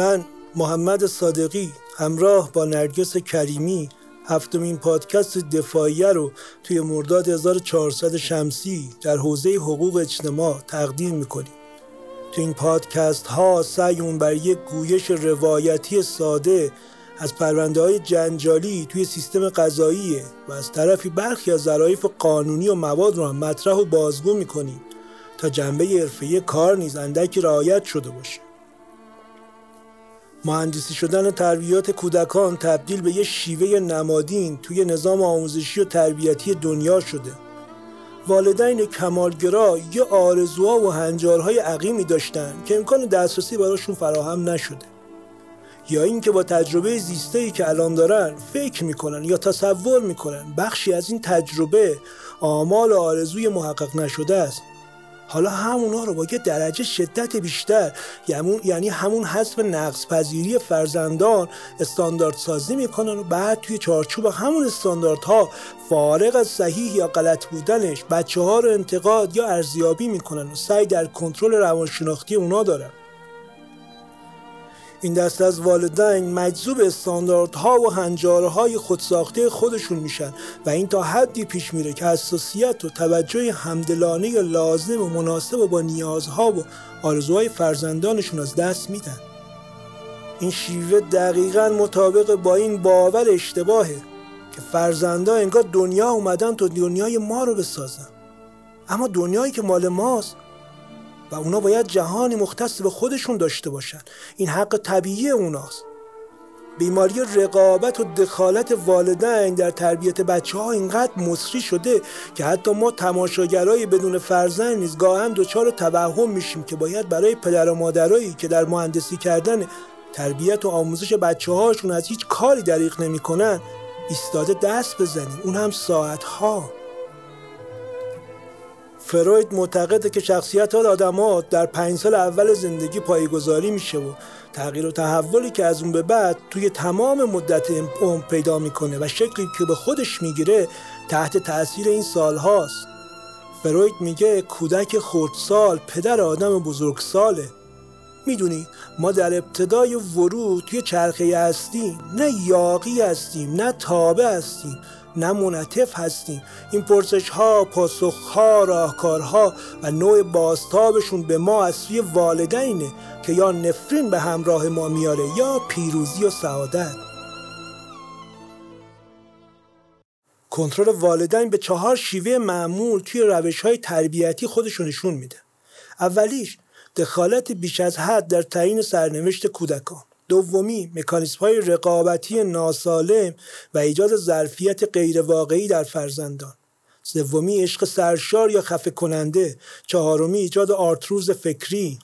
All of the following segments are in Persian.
من محمد صادقی همراه با نرگس کریمی هفتمین پادکست دفاعیه رو توی مرداد 1400 شمسی در حوزه حقوق اجتماع تقدیم می‌کنیم. تو این پادکست ها سعیمون بر یک گویش روایتی ساده از پرونده های جنجالی توی سیستم قضاییه و از طرفی برخی از ظرایف قانونی و مواد رو هم مطرح و بازگو می‌کنیم تا جنبه حرفه‌ای کار نیز اندکی رعایت شده باشه. مهندسی شدن تربیات کودکان تبدیل به یه شیوه نمادین توی نظام آموزشی و تربیتی دنیا شده. والدین کمالگرا یه آرزوها و هنجارهای عقیمی داشتن که امکان دسترسی براشون فراهم نشده. یا اینکه با تجربه زیسته که الان دارن فکر می‌کنن یا تصور می‌کنن بخشی از این تجربه آمال و آرزوی محقق نشده است. حالا همونا رو با یه درجه شدت بیشتر یعنی همون حذف نقص پذیری فرزندان استاندارد سازی می‌کنن و بعد توی چارچوب همون استانداردها فارغ از صحیح یا غلط بودنش بچه ها رو انتقاد یا ارزیابی می‌کنن و سعی در کنترل روانشناختی اونا دارن. این دست از والدین مجذوب استانداردها و هنجارهای خودساخته خودشون میشن و این تا حدی پیش میره که حساسیت و توجه همدلانه لازم و مناسب و با نیازها و آرزوهای فرزندانشون از دست میدن. این شیوه دقیقا مطابق با این باور اشتباهه که فرزندا انگار دنیا اومدن تا دنیای ما رو بسازن. اما دنیایی که مال ماست و اونا باید جهانی مختص به خودشون داشته باشن. این حق طبیعی اوناست. بیماری رقابت و دخالت والدین در تربیت بچه ها اینقدر مصری شده که حتی ما تماشاگرای بدون فرزند نیز گاهن دچار توهم میشیم که باید برای پدر و مادرایی که در مهندسی کردن تربیت و آموزش بچه هاشون از هیچ کاری دریغ نمی‌کنن ایستاده دست بزنیم. اون هم ساعت ها فروید معتقده که شخصیت ها در پنج سال اول زندگی پایگذاری میشه و تغییر و تحولی که از اون به بعد توی تمام مدت عمر پیدا می‌کنه و شکلی که به خودش می‌گیره تحت تاثیر این سال هاست فروید میگه کودک خردسال پدر آدم بزرگساله. می‌دونی ما در ابتدای ورود توی چرخه هستیم نه یاقی هستیم نه تابه هستیم. نه منعطف هستیم. این پرسش ها پاسخ ها راهکارها و نوع بازتابشون به ما از سوی والدینه که یا نفرین به همراه ما میاره یا پیروزی و سعادت. کنترل والدین به چهار شیوه معمول توی روش های تربیتی خودشونشون نشون میده. اولیش دخالت بیش از حد در تعیین سرنوشت کودکان. دومی مکانیسم های رقابتی ناسالم و ایجاد ظرفیت غیرواقعی در فرزندان. سومی عشق سرشار یا خفه کننده چهارمی ایجاد آرتروز فکری.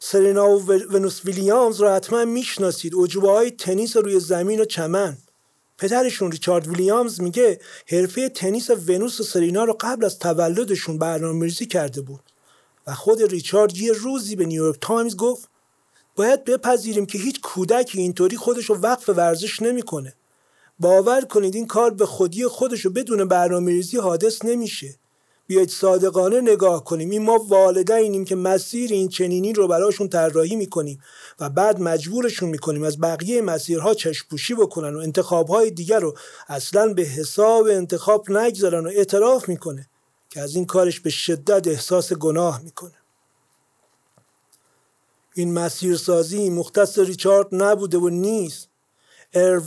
سرینا و ونوس ویلیامز را حتما می‌شناسید. اعجوبه های تنیس روی زمین و چمن. پدرشون ریچارد ویلیامز میگه حرفه تنیس ونوس و سرینا رو قبل از تولدشون برنامه‌ریزی کرده بود. و خود ریچارد یه روزی به نیویورک تایمز گفت باید بپذیریم که هیچ کودکی اینطوری خودش رو وقف ورزش نمی‌کنه. باور کنید این کار به خودی خودش رو بدون برنامه ریزی حادث نمیشه. بیایید صادقانه نگاه کنیم. این ما والدینیم که مسیر این چنینی رو براشون طراحی می‌کنیم و بعد مجبورشون می‌کنیم از بقیه مسیرها چشپوشی بکنن و انتخابهای دیگر رو اصلا به حساب انتخاب نگذارن و اعتراف می‌کنه که از این کارش به شدت احساس گناه می‌کنه. این مسیرسازی مختص ریچارد نبوده و نیست.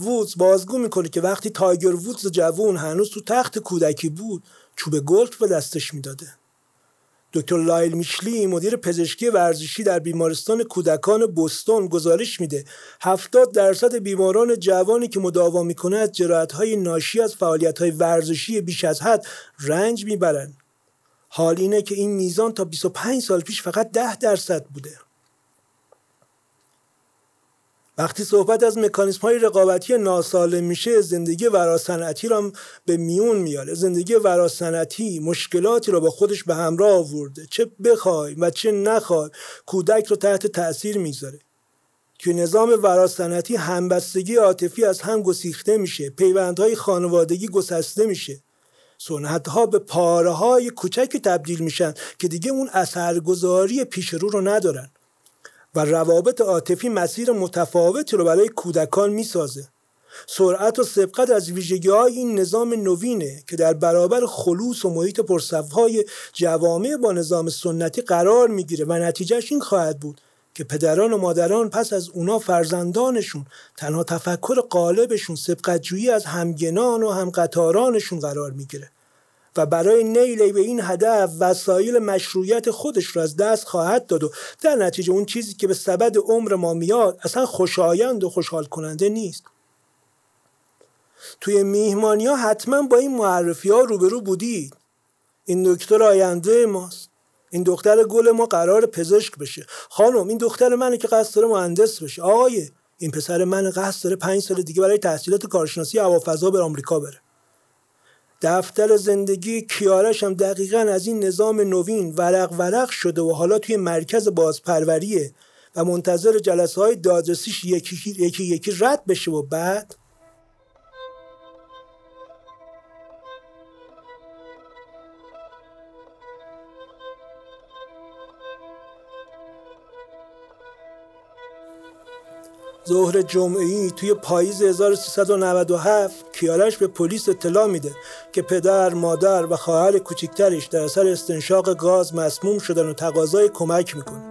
وودز بازگو می‌کنه که وقتی تایگر وودز جوون هنوز تو تخت کودکی بود چوب گلف به دستش می‌داده. دکتر لایل میشلی مدیر پزشکی ورزشی در بیمارستان کودکان بوستون گزارش میده. 70 درصد بیماران جوانی که مداوا می‌کنه از های ناشی از های ورزشی بیش از حد رنج می‌برن حال اینه که این میزان تا 25 سال پیش فقط 10 درصد بوده. وقتی صحبت از مکانیسم های رقابتی ناسالم میشه زندگی وراسنتی را به میون میاره. زندگی وراسنتی مشکلاتی را با خودش به همراه آورده. چه بخوای و چه نخوای کودک رو تحت تاثیر می‌ذاره که نظام وراسنتی همبستگی عاطفی از هم گسیخته میشه. پیوندهای خانوادگی گسسته میشه. سنت ها به پاره های کوچکی تبدیل میشن که دیگه اون اثرگذاری پیش رو رو ندارن. و روابط عاطفی مسیر متفاوتی رو برای کودکان می‌سازه. سرعت و سبقت از ویژگی های این نظام نوینه که در برابر خلوص و محیط پرصفهای جوامع با نظام سنتی قرار می‌گیره و نتیجهش این خواهد بود که پدران و مادران پس از اونا فرزندانشون تنها تفکر قالبشون سبقتجویی از همگنان و همقطارانشون قرار می‌گیره. و برای نیل به این هدف وسایل مشروعیت خودش رو از دست خواهد داد و در نتیجه اون چیزی که به سبد عمر ما میاد اصلا خوشایند و خوشحال کننده نیست. توی میهمانی ها حتما با این معرفی ها روبرو بودید. این دکتر آینده ماست. این دختر گل ما قرار پزشک بشه. خانم این دختر منه که قصد داره مهندس بشه. آقای این پسر من قصد داره پنج سال دیگه برای تحصیلات کارشناسی هوافضا به آمریکا بره. دفتر زندگی کیارش هم دقیقا از این نظام نوین ورق ورق شده و حالا توی مرکز بازپروریه و منتظر جلسه های دادرسیش یکی یکی, یکی رد بشه و بعد ظهر جمعه توی پاییز 1397 کیارش به پلیس اطلاع میده که پدر، مادر و خواهر کوچکترش در اثر استنشاق گاز مسموم شدن و تقاضای کمک می‌کنه.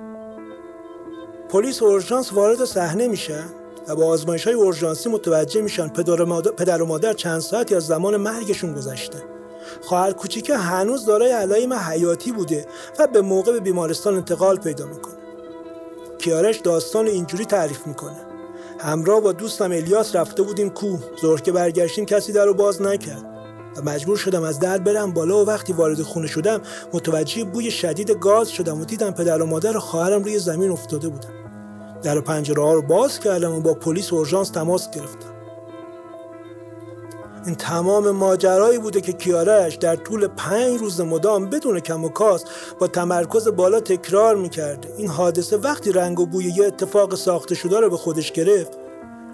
پلیس اورژانس وارد صحنه میشه و با آزمایش های اورژانسی متوجه میشن پدر و, مادر، پدر و مادر چند ساعتی از زمان مرگشون گذشته. خواهر کوچیکه هنوز دارای علائم حیاتی بوده و به موقع به بیمارستان انتقال پیدا می‌کنه. کیارش داستان اینجوری تعریف می‌کنه. همراه با دوستم الیاس رفته بودیم کوه. ظهر که برگشتیم کسی در رو باز نکرد. و مجبور شدم از در برم بالا و وقتی وارد خونه شدم متوجه بوی شدید گاز شدم و دیدم پدر و مادر و خواهرم روی زمین افتاده بودن. در پنجره ها رو باز کردم و با پلیس اورژانس تماس گرفتم. این تمام ماجرایی بوده که کیارش در طول پنج روز مدام بدون کم و کاس با تمرکز بالا تکرار می‌کرده این حادثه وقتی رنگ و بوی یه اتفاق ساخته شده رو به خودش گرفت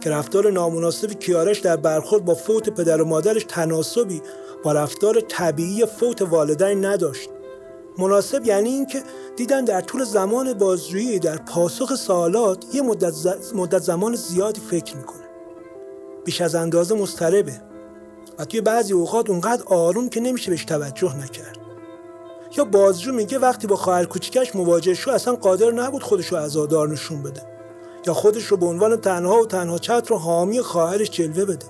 که رفتار نامناسب کیارش در برخورد با فوت پدر و مادرش تناسبی با رفتار طبیعی فوت والدین نداشت. مناسب یعنی اینکه دیدن در طول زمان بازجویی در پاسخ سوالات یه مدت, مدت زمان زیادی فکر می‌کنه. بیش از اندازه مضطربه. و توی بعضی اوقات اونقدر آروم که نمیشه بهش توجه نکرد. یا بازجو میگه وقتی با خواهر کوچیکش مواجه شو اصلا قادر نبود خودش رو عزادار نشون بده. یا خودش رو به عنوان تنها و تنها چتر رو حامی خواهرش جلوه بده.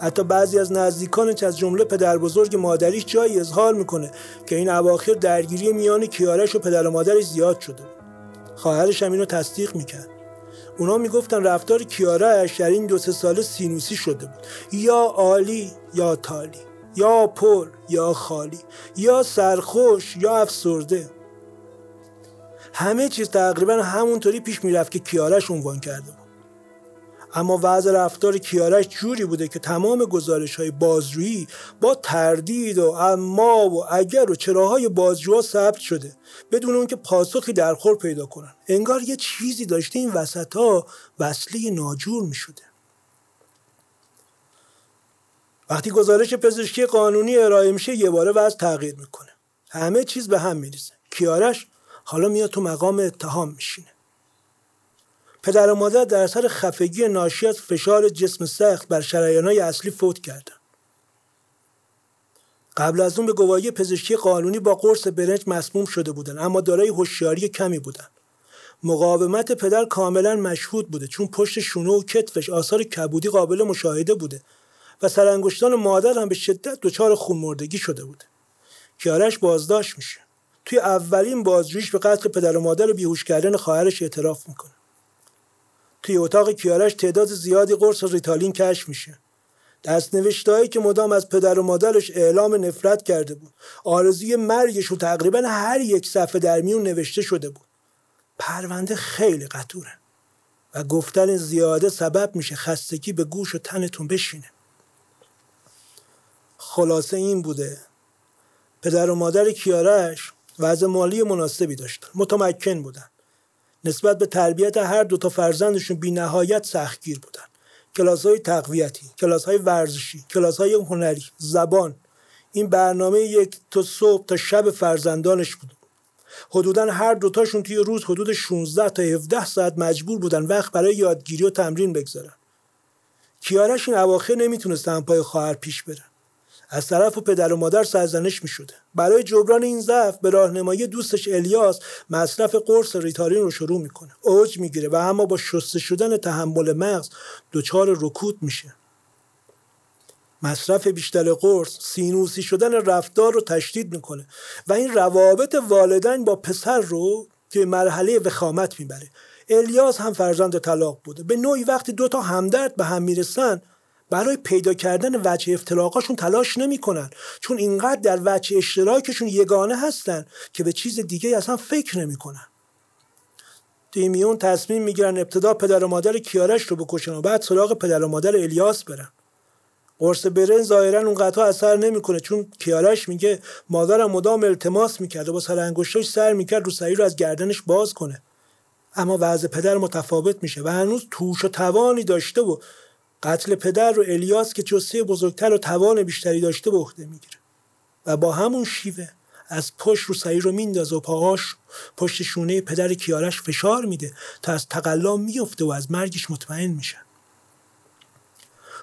حتی بعضی از نزدیکانش از جمله پدر بزرگ مادریش جایی اظهار می‌کنه که این اواخر درگیری میان کیارش و پدر و مادرش زیاد شده خواهرش هم اینو تصدیق می‌کرد. اونا می‌گفتن رفتار کیارش در این دو سه سال سینوسی شده بود. یا عالی یا تالی یا پر یا خالی یا سرخوش یا افسرده. همه چیز تقریبا همونطوری پیش می‌رفت که کیارش عنوان کرده بود. اما وضع رفتار کیارش جوری بوده که تمام گزارش های بازجویی با تردید و اما و اگر و چراهای بازجوها ثبت شده بدون اون که پاسخی در خور پیدا کنن. انگار یه چیزی داشته این وسط ها وصله ناجور می شده وقتی گزارش پزشکی قانونی ارائه میشه یه باره وضع تغییر می‌کنه. همه چیز به هم میریزه. کیارش حالا میاد تو مقام اتهام میشینه. پدر و مادر در اثر خفگی ناشی از فشار جسم سخت بر های اصلی فوت کردند. قبل از اون به گواهی پزشکی قانونی با قرص برنج مسموم شده بودند اما دارای هوشیاری کمی بودند. مقاومت پدر کاملا مشهود بوده چون پشت شونه و کتفش آثار کبودی قابل مشاهده بوده و سرانگشتان مادر هم به شدت دچار خونمردگی شده بوده کیارش بازداشت میشه. توی اولین بازجویش به قتل پدر و مادر و بیهوش کردن خواهرش اعتراف می‌کنه. توی اتاق کیارش تعداد زیادی قرص ریتالین کشف میشه. دست نوشتهایی که مدام از پدر و مادرش اعلام نفرت کرده بود. آرزوی مرگش و تقریبا هر یک صفحه در میون نوشته شده بود. پرونده خیلی قطوره و گفتن زیاده سبب میشه خستگی به گوش و تنتون بشینه. خلاصه این بوده پدر و مادر کیارش وضع مالی مناسبی داشتن. متمکن بودن. نسبت به تربیت هر دو تا فرزندشون بی نهایت سختگیر بودن. کلاس های تقویتی کلاس های ورزشی کلاس های هنری زبان. این برنامه یک تا صبح تا شب فرزندانش بود. حدودا هر دوتاشون توی روز حدود 16 تا 17 ساعت مجبور بودن وقت برای یادگیری و تمرین بگذارن. کیارش این اواخر نمی‌تونستن پای خواهر پیش برن از طرف و پدر و مادر سرزنش می شده. برای جبران این ضعف به راهنمایی دوستش الیاس مصرف قرص ریتارین رو شروع می‌کنه. اوج می‌گیره و اما با شسته شدن تحمل مغز دچار رکود میشه. مصرف بیشتر قرص سینوسی شدن رفتار رو تشدید می‌کنه و این روابط والدین با پسر رو توی مرحله وخامت می‌بره. الیاس هم فرزند طلاق بوده. به نوعی وقتی دو تا همدرد به هم می‌رسن برای پیدا کردن وجه افتراقاشون تلاش نمی‌کنن چون اینقدر در وجه اشتراکشون یگانه هستن که به چیز دیگه اصلا فکر نمی‌کنن. توی میون تصمیم می‌گیرن ابتدا پدر و مادر کیارش رو بکشن و بعد سراغ پدر و مادر الیاس برن. قرص برن ظاهرا اون قطعا اثر نمی‌کنه چون کیارش میگه مادرم مدام التماس می‌کرد و با سر انگشتاش سر می‌کرد رو سعی رو از گردنش باز کنه. اما وضع پدر متفاوت میشه و هنوز توش و توانی داشته و قتل پدر رو الیاس که جسه بزرگتر و توان بیشتری داشته به عهده می‌گیره. و با همون شیوه از پشت رو سعی رو میندازه و پاهاش پشت شونه پدر کیارش فشار میده تا از تقلا میفته و از مرگش مطمئن میشن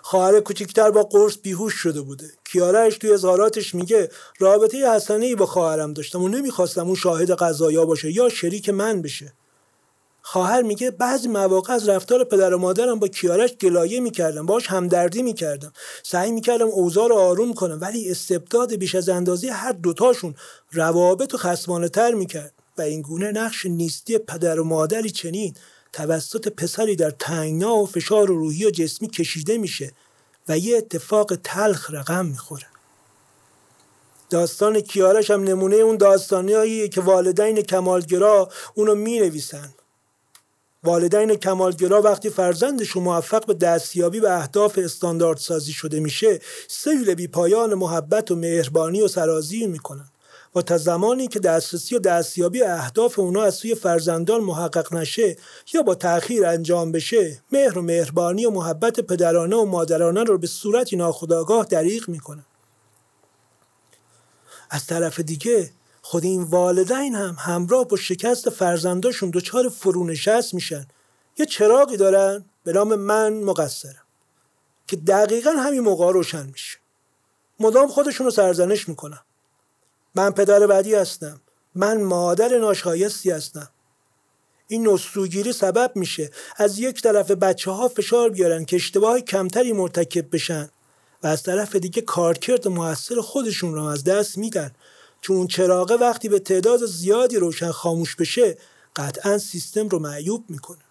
خواهر کوچیکتر با قرص بیهوش شده بوده. کیارش توی اظهاراتش میگه رابطه حسنه ای با خواهرم داشتم و نمی‌خواستم اون شاهد قضایا باشه یا شریک من بشه. خواهر میگه بعضی مواقع از رفتار پدر و مادرم با کیارش گلایه می‌کردم باش همدردی می‌کردم. سعی می‌کردم اوضاع رو آروم کنم ولی استبداد بیش از اندازه هر دوتاشون روابط و خسمانه تر می‌کرد. و این گونه نقش نیستی پدر و مادری چنین توسط پسری در تنگنا و فشار روحی و جسمی کشیده میشه و یه اتفاق تلخ رقم می‌خوره. داستان کیارش هم نمونه اون داستانیاییه که والدین کمالگرا اونو می نویسن والدین کمالگرا وقتی فرزندشون موفق به دستیابی به اهداف استاندارد سازی شده میشه سیل بی پایان محبت و مهربانی و سرازیر می‌کنن و تا زمانی که دسترسی و دستیابی اهداف اونا از سوی فرزندان محقق نشه یا با تأخیر انجام بشه مهر و مهربانی و محبت پدرانه و مادرانه رو به صورتی ناخودآگاه دریغ می‌کنن از طرف دیگه خود این والدین هم همراه با شکست فرزنداشون دچار فرونشست میشن. یه چراغی دارن به نام من مقصرم که دقیقا همین موقع روشن میشه. مدام خودشون رو سرزنش می‌کنم من پدر بعدی هستم. من مادر ناشایستی هستم. این نسوگیری سبب میشه از یک طرف بچه ها فشار بیارن که اشتباه کمتری مرتکب بشن و از طرف دیگه کارکرد موثر خودشون رو از دست میدن. چون اون چراغه وقتی به تعداد زیادی روشن خاموش بشه قطعا سیستم رو معیوب می‌کنه.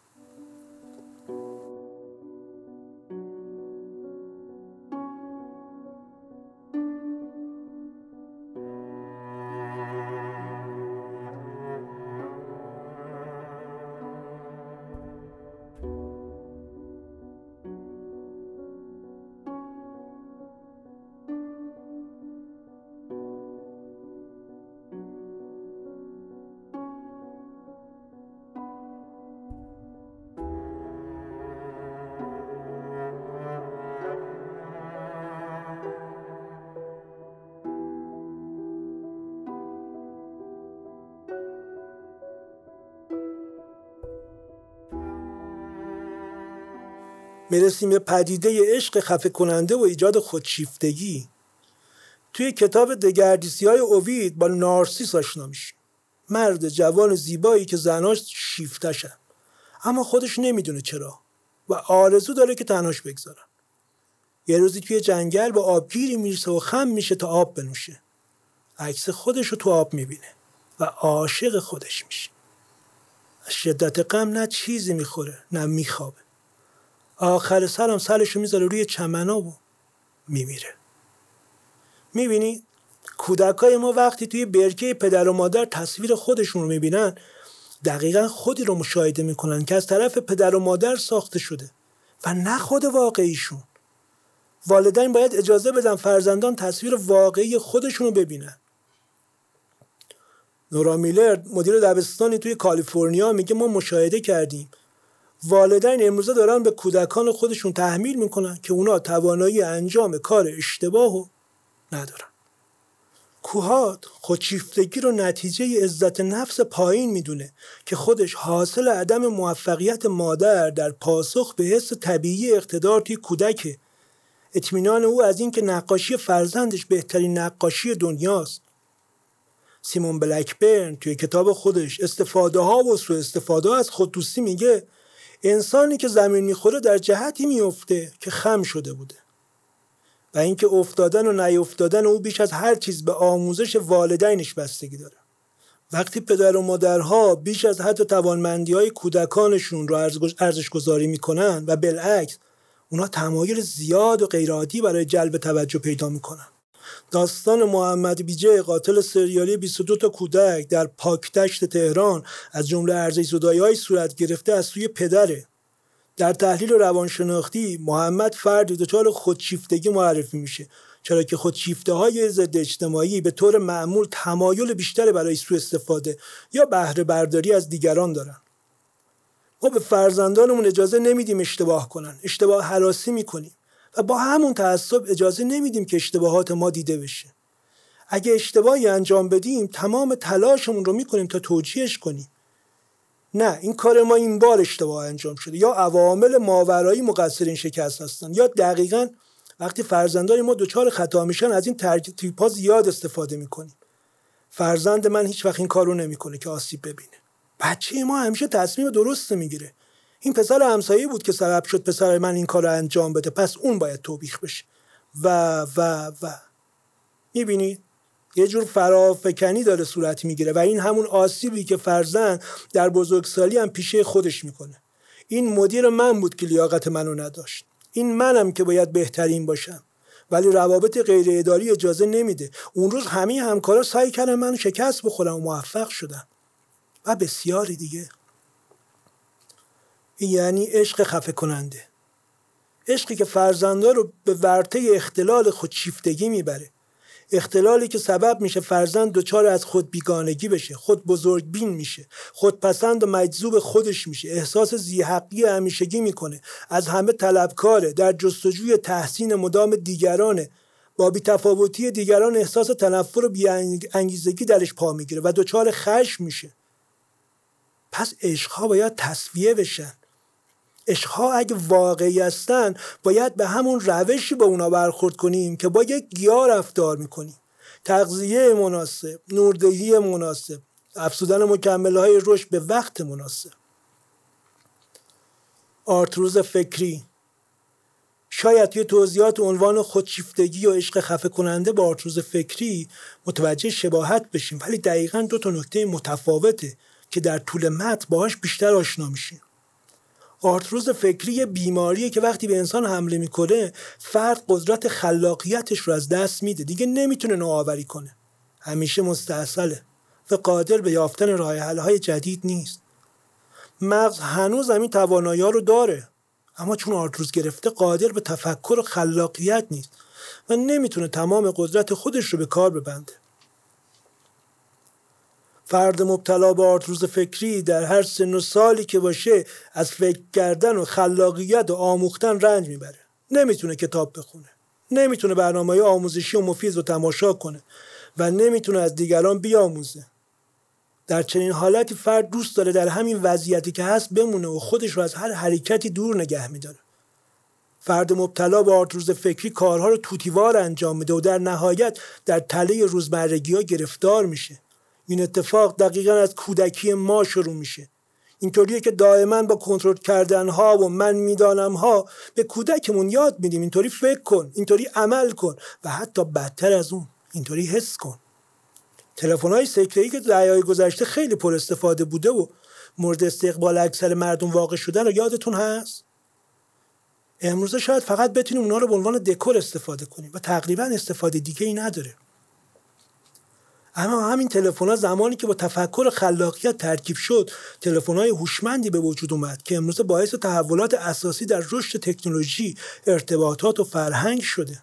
می‌رسیم به پدیده عشق خفه کننده و ایجاد خودشیفتگی. توی کتاب دگردیسی های اوید با نارسیس آشنا میشیم. مرد جوان زیبایی که زناش شیفتشن اما خودش نمی‌دونه چرا و آرزو داره که تنهاش بگذارن. یه روزی توی جنگل با آبگیری می‌رسه و خم میشه تا آب بنوشه. عکس خودش رو تو آب می‌بینه و عاشق خودش میشه. از شدت غم نه چیزی می‌خوره نه میخوابه. آخر سرم سرشو می‌ذاره روی چمنا و میمیره. می‌بینی؟ کودکای ما وقتی توی برکه پدر و مادر تصویر خودشون رو می‌بینن دقیقا خودی رو مشاهده می‌کنن که از طرف پدر و مادر ساخته شده و نه خود واقعیشون. والدین باید اجازه بدن فرزندان تصویر واقعی خودشون رو ببینن. نورا میلر مدیر دبستانی توی کالیفرنیا میگه ما مشاهده کردیم. والدین امروزه دارن به کودکان خودشون تحمیل می‌کنن که اونا توانایی انجام کار اشتباه ندارن. کوهات خودشیفتگی رو نتیجه عزت نفس پایین می‌دونه که خودش حاصل عدم موفقیت مادر در پاسخ به حس طبیعی اقتدار توی کودکه. اطمینان او از اینکه نقاشی فرزندش بهترین نقاشی دنیاست. سیمون بلکبرن توی کتاب خودش استفاده ها و سو استفاده از خوددوستی میگه انسانی که زمین می‌خوره در جهتی میفته که خم شده بوده. و اینکه افتادن و نیفتادن او بیش از هر چیز به آموزش والدینش بستگی داره. وقتی پدر و مادرها بیش از حد توانمندی های کودکانشون رو ارزش گذاری می‌کنن و بالعکس اونا تمایل زیاد و غیرعادی برای جلب توجه پیدا می‌کنن. داستان محمد بیجه قاتل سریالی 22 تا کودک در پاکتشت تهران از جمله ارزش زدایی های صورت گرفته از سوی پدره. در تحلیل روانشناختی محمد فردی دچار خودشیفتگی معرفی میشه چرا که خودشیفته های ضد اجتماعی به طور معمول تمایل بیشتری برای سوء استفاده یا بهره برداری از دیگران دارن. ما به فرزندانمون اجازه نمیدیم اشتباه کنن اشتباه حراسی می‌کنیم. و با همون تعصب اجازه نمیدیم که اشتباهات ما دیده بشه. اگه اشتباهی انجام بدیم تمام تلاشمون رو می‌کنیم تا توجیهش کنیم. نه این کار ما این بار اشتباه انجام شده. یا عوامل ماورایی مقصر این شکست هستن یا دقیقا وقتی فرزندان ما دچار خطا میشن از این ترتیب زیاد استفاده می‌کنیم. فرزند من هیچ وقت این کارو نمی‌کنه که آسیب ببینه. بچه ما همیشه تصمیم درست می‌گیره. این پسر همسایه بود که سبب شد پسر من این کار رو انجام بده. پس اون باید توبیخ بشه. و و و. می‌بینید یه جور فرافکنی داره صورت می‌گیره و این همون آسیبی که فرزن در بزرگسالی هم پیشه خودش می‌کنه. این مدیر من بود که لیاقت منو نداشت. این منم که باید بهترین باشم. ولی روابط غیر اداری اجازه نمیده. اون روز همه همکارا سعی کردن من شکست بخورم و موفق شدم و بسیاری دیگه. یعنی عشق خفه کننده. عشقی که فرزنده رو به ورطه اختلال خودشیفتگی می‌بره. اختلالی که سبب میشه فرزند دچار از خود بیگانگی بشه خود بزرگ بین میشه خودپسند و مجذوب خودش میشه احساس زیحقی همیشگی می‌کنه از همه طلبکاره در جستجوی تحسین مدام دیگرانه. با بیتفاوتی دیگران احساس تنفر و بیانگیزگی درش پا می‌گیره و دچار خشم میشه. پس عشقها باید تصویه بشن. عشقها اگه واقعی هستن باید به همون روشی با اونا برخورد کنیم که با یک گیاه رفتار می‌کنیم. تغذیه مناسب نوردهی مناسب افزودن مکمله های رشد به وقت مناسب. آرتروز فکری شاید توی توضیحات عنوان خودشیفتگی و عشق خفه کننده با آرتروز فکری متوجه شباهت بشیم ولی دقیقا دو تا نکته متفاوته که در طول متن باهاش بیشتر آشنا میشیم. آرتروز فکری بیماریه که وقتی به انسان حمله می‌کنه فرد قدرت خلاقیتش رو از دست میده. دیگه نمی‌تونه نوآوری کنه. همیشه مستاصله و قادر به یافتن راه های جدید نیست. مغز هنوز همین توانایی رو داره. اما چون آرتروز گرفته قادر به تفکر و خلاقیت نیست و نمی‌تونه تمام قدرت خودش رو به کار ببنده. فرد مبتلا به آرتروز فکری در هر سن و سالی که باشه از فکر کردن و خلاقیت و آموختن رنج می‌بره. نمی‌تونه کتاب بخونه. نمی‌تونه برنامه آموزشی و مفید رو تماشا کنه و نمی‌تونه از دیگران بیاموزه. در چنین حالتی فرد دوست داره در همین وضعیتی که هست بمونه و خودش رو از هر حرکتی دور نگه میداره. فرد مبتلا به آرتروز فکری کارها رو توتیوار انجام میده و در نهایت در تله روزمرگی ها گرفتار میشه. این اتفاق دقیقا از کودکی ما شروع میشه. اینطوریه که دائما با کنترل کردن ها و من می‌دانم ها به کودکمون یاد میدیم. اینطوری فکر کن اینطوری عمل کن و حتی بدتر از اون اینطوری حس کن. تلفن های سکری که دههای گذشته خیلی پر استفاده بوده و مورد استقبال اکثر مردم واقع شدن رو یادتون هست؟ امروزه شاید فقط بتونیم اونا رو به عنوان دکور استفاده کنیم و تقریبا استفاده دیگه ای نداره. اما همین تلفن ها زمانی که با تفکر خلاقیت ترکیب شد تلفن های هوشمندی به وجود اومد که امروز باعث تحولات اساسی در رشد تکنولوژی ارتباطات و فرهنگ شده.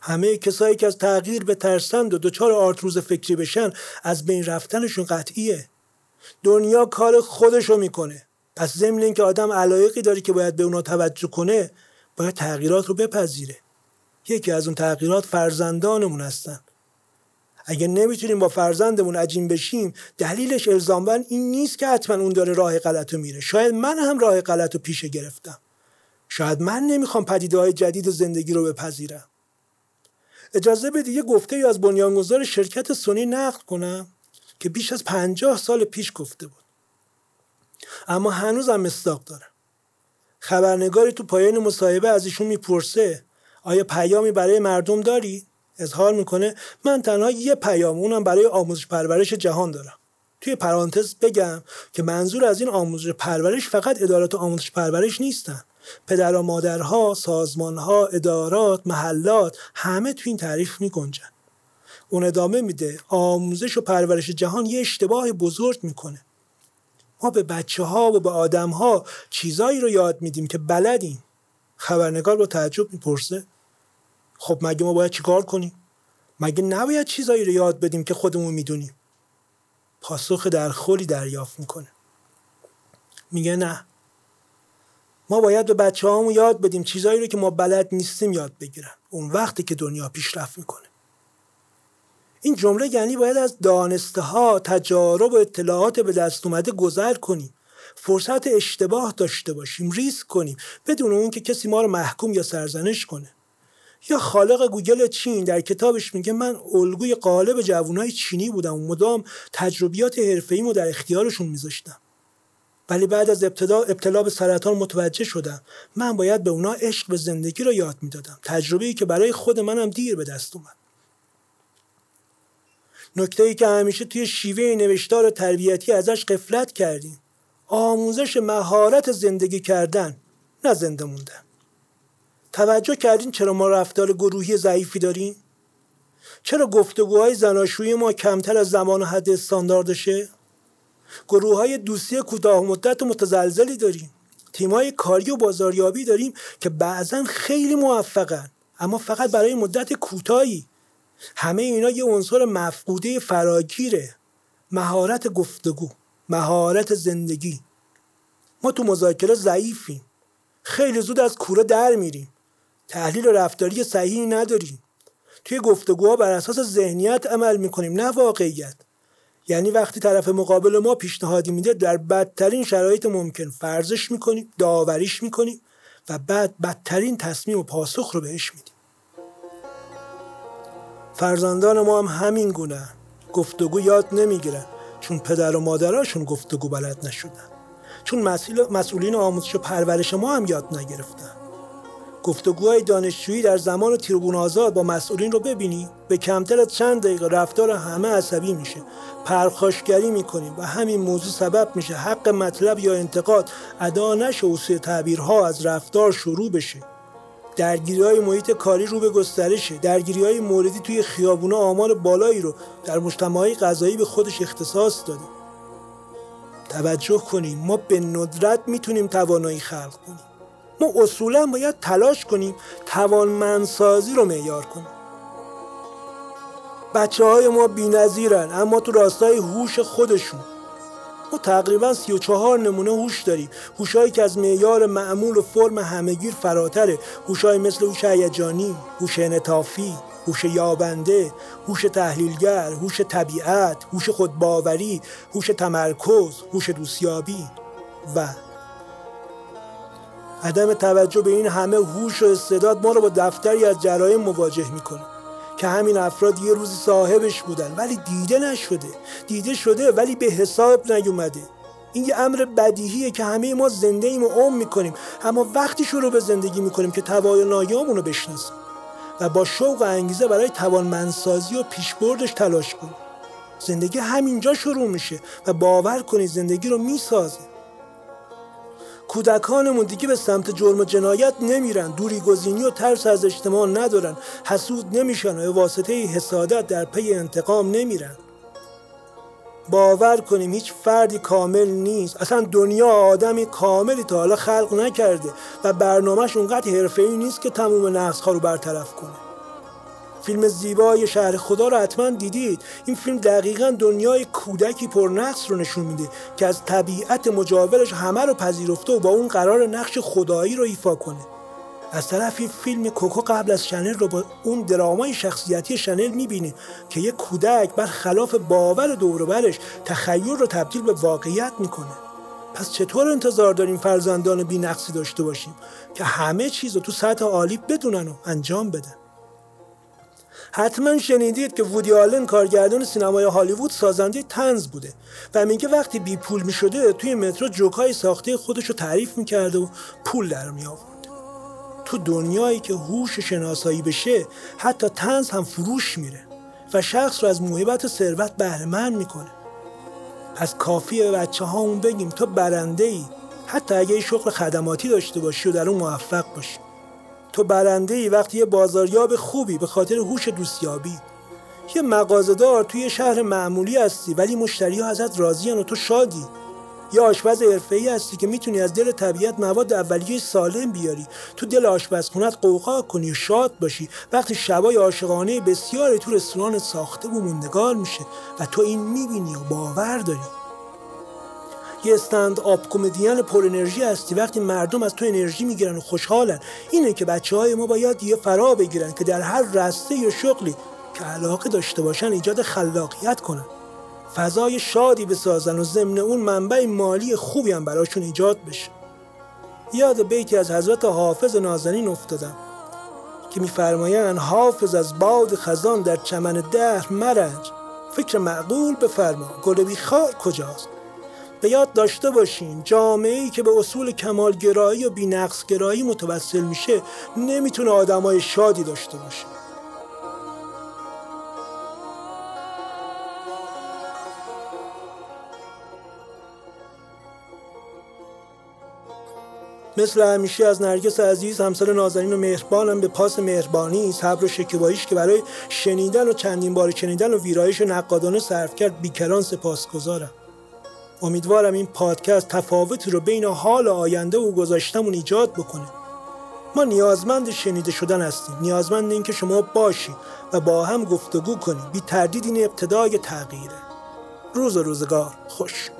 همه کسایی که از تغییر به ترسند و دچار آرتروز فکری بشن از بین رفتنشون قطعیه. دنیا کار خودشو می‌کنه. پس ضمن اینکه آدم علایقی داره که باید به اونا توجه کنه باید تغییرات رو بپذیره. یکی از اون تغییرات فرزندانمون هستن. اگه نمی‌تونیم با فرزندمون عجین بشیم دلیلش الزاما این نیست که حتما اون داره راه غلط میره. شاید من هم راه غلط رو پیش گرفتم. شاید من نمی‌خوام پدیده های جدید زندگی رو بپذیرم. اجازه بدید یه گفته ای از بنیانگذار شرکت سونی نقل کنم که بیش از پنجاه سال پیش گفته بود. اما هنوزم مصداق داره. خبرنگاری تو پایان مصاحبه از ایشون می‌پرسه آیا پیامی برای مردم داری؟ اظهار می‌کنه من تنها یه پیام اونم برای آموزش پرورش جهان دارم. توی پرانتز بگم که منظور از این آموزش پرورش فقط ادارات آموزش پرورش نیستن. پدر و مادرها، سازمانها، ادارات، محلات همه تو این تعریف می گنجن. اون ادامه میده آموزش و پرورش جهان یه اشتباه بزرگ می‌کنه. ما به بچه ها و به آدم ها چیزایی رو یاد میدیم که بلدیم. خبرنگار با تعجب می‌پرسه. خب مگه ما باید چیکار کنیم؟ مگه نباید چیزایی رو یاد بدیم که خودمون می‌دونیم؟ پاسخ در خولی دریافت می‌کنه. میگه نه. ما باید به بچه هامون یاد بدیم چیزایی رو که ما بلد نیستیم یاد بگیرن. اون وقتی که دنیا پیشرفت می‌کنه. این جمله یعنی باید از دانسته ها تجارب و اطلاعات به دست اومده گذر کنیم. فرصت اشتباه داشته باشیم ریسک کنیم. بدون اون که کسی ما رو محکوم یا سرزنش کنه. یا خالق گوگل چین؟ در کتابش میگه من الگوی قالب جوانای چینی بودم و مدام تجربیات حرفه‌ایمو در اختیارشون میذاشتم. ولی بعد از ابتدا ابتلا به سرطان متوجه شدم. من باید به اونا عشق به زندگی رو یاد می‌دادم. تجربه ای که برای خود منم دیر به دست اومد. نکته ای که همیشه توی شیوه نوشتار تربیتی ازش قفلت کردیم. آموزش مهارت زندگی کردن نه زنده موندن. توجه کردین چرا ما رفتار گروهی ضعیفی داریم؟ چرا گفتگوهای زناشویی ما کمتر از زمان حد استانداردشه گروه های دوستی کوتاه مدت و متزلزلی داریم. تیم های کاری و بازاریابی داریم که بعضا خیلی موفقن اما فقط برای مدت کوتاهی. همه اینا یه عنصر مفقوده فراگیره. مهارت گفتگو مهارت زندگی. ما تو مذاکره ضعیفیم. خیلی زود از کوره در میریم. تحلیل رفتاری صحیحی نداریم توی گفتگوها بر اساس ذهنیت عمل می‌کنیم نه واقعیت. یعنی وقتی طرف مقابل ما پیشنهادی میده در بدترین شرایط ممکن. فرضش می‌کنیم داوریش می‌کنیم و بعد بدترین تصمیم و پاسخ رو بهش میدیم فرزندان ما هم همین گونه گفتگو یاد نمی‌گیرن چون پدر و مادراشون گفتگو بلد نشدن. چون مسئولین آموزش و پرورش ما هم یاد نگرفتن. گفتگوهای دانشجویی در زمان تریبون آزاد با مسئولین رو ببینی به کمتر از چند دقیقه رفتار همه عصبی میشه. پرخاشگری می‌کنیم و همین موضوع سبب میشه حق مطلب یا انتقاد ادا نشه و تعبیرها از رفتار شروع بشه. درگیری های محیط کاری رو به گسترشه. درگیری های موردی توی خیابونا آمار بالایی رو در مجتمع غذایی به خودش اختصاص داده. توجه کنیم ما به ندرت می‌تونیم توانایی خلق کنیم. ما اصولا باید تلاش کنیم توانمندسازی رو معیار کنیم. بچه های ما بی نظیرن اما تو راستای هوش خودشون. ما تقریبا 34 نمونه هوش داریم. هوشایی که از معیار معمول و فرم همگیر فراتره. هوشایی مثل هوش هیجانی هوش انعطافی هوش یابنده هوش تحلیلگر هوش طبیعت هوش خودباوری هوش تمرکز هوش دوستیابی و عدم توجه به این همه هوش و استعداد ما رو با دفتری از جرایم مواجه می‌کنه که همین افراد یه روزی صاحبش بودن ولی دیده نشده. دیده شده ولی به حساب نیومده. این یه امر بدیهیه که همه ما زنده ایم و عم می‌کنیم. اما وقتی شروع به زندگی می‌کنیم که تواناییامون رو بشناسیم و با شوق و انگیزه برای توانمندسازی و پیشبردش تلاش کنیم. زندگی همینجا شروع میشه و باور کنید زندگی رو می‌سازه. کودکانمون دیگه به سمت جرم و جنایت نمیرن. دوری گزینی و ترس از اجتماع ندارن. حسود نمیشن و واسطه حسادت در پی انتقام نمیرن. باور کنیم هیچ فردی کامل نیست. اصلا دنیا آدمی کاملی تا حالا خلق نکرده و برنامهش اونقدر حرفه‌ای نیست که تموم نقصها رو برطرف کنه. فیلم زیبای شهر خدا رو حتما دیدید. این فیلم دقیقا دنیای کودکی پرنقص رو نشون میده که از طبیعت مجاورش همه رو پذیرفته و با اون قرار نقش خدایی رو ایفا کنه. از طرفی فیلم کوکو قبل از شنل رو با اون درامای شخصیتی شنل می‌بینیم که یک کودک بر خلاف باور دوروبرش تخیل رو تبدیل به واقعیت می‌کنه. پس چطور انتظار داریم فرزندان بینقصی داشته باشیم که همه چیز رو تو سطح عالی بدونن و انجام بدن؟ حتما شنیدید که وودی آلن کارگردان سینمای هالیوود سازنده تنز بوده و میگه وقتی بی پول می شده توی مترو جوکای ساخته خودش رو تعریف می‌کرده و پول در می آورد تو دنیایی که هوش شناسایی بشه حتی تنز هم فروش میره و شخص رو از موهبت ثروت بهره می‌کنه. پس کافیه بچه اون بگیم تو برنده ای حتی اگه شغل خدماتی داشته باشی و در اون موفق باشی. تو برنده ای وقتی یه بازاریاب خوبی به خاطر هوش دوستیابی یه مغازهدار توی شهر معمولی هستی ولی مشتری ها ازت راضیان و تو شادی یا آشپز ای هستی که می‌تونی از دل طبیعت مواد اولیه سالم بیاری. تو دل آشپزخونت قوقا کنی و شاد باشی. وقتی شبای عاشقانه بسیاری تو رستوران ساخته و موندگار میشه و تو این می‌بینی و باور داری. یه استند آب کمدین پر انرژی هستی وقتی مردم از تو انرژی می‌گیرن و خوشحالن اینه که بچه های ما باید یه فرا بگیرن که در هر رسته یا شغلی که علاقه داشته باشن ایجاد خلاقیت کنن. فضای شادی بسازن و ضمن اون منبع مالی خوبی هم براشون ایجاد بشه. یاد بیتی از حضرت حافظ نازنین افتادم که میفرمایند حافظ از باد خزان در چمن دهر مرنج فکر معقول بفرما گل بیخار کجاست؟ به یاد داشته باشین جامعه ای که به اصول کمالگرایی و بینقص گرایی متوسل میشه نمی‌تونه آدمای شادی داشته باشه. مثل همیشه از نرگس عزیز همسر نازنین و مهربانم به پاس مهربانی صبر و شکیباییش که برای شنیدن و چندین بار شنیدن و ویرایش نقادانه صرف کرد بیکران سپاسگزارم. امیدوارم این پادکست تفاوتی رو بین حال آینده و گذاشتمون ایجاد بکنه. ما نیازمند شنیده شدن هستیم. نیازمند این که شما باشی و با هم گفتگو کنیم بی تردید این ابتدای تغییره. روز و روزگار. خوش.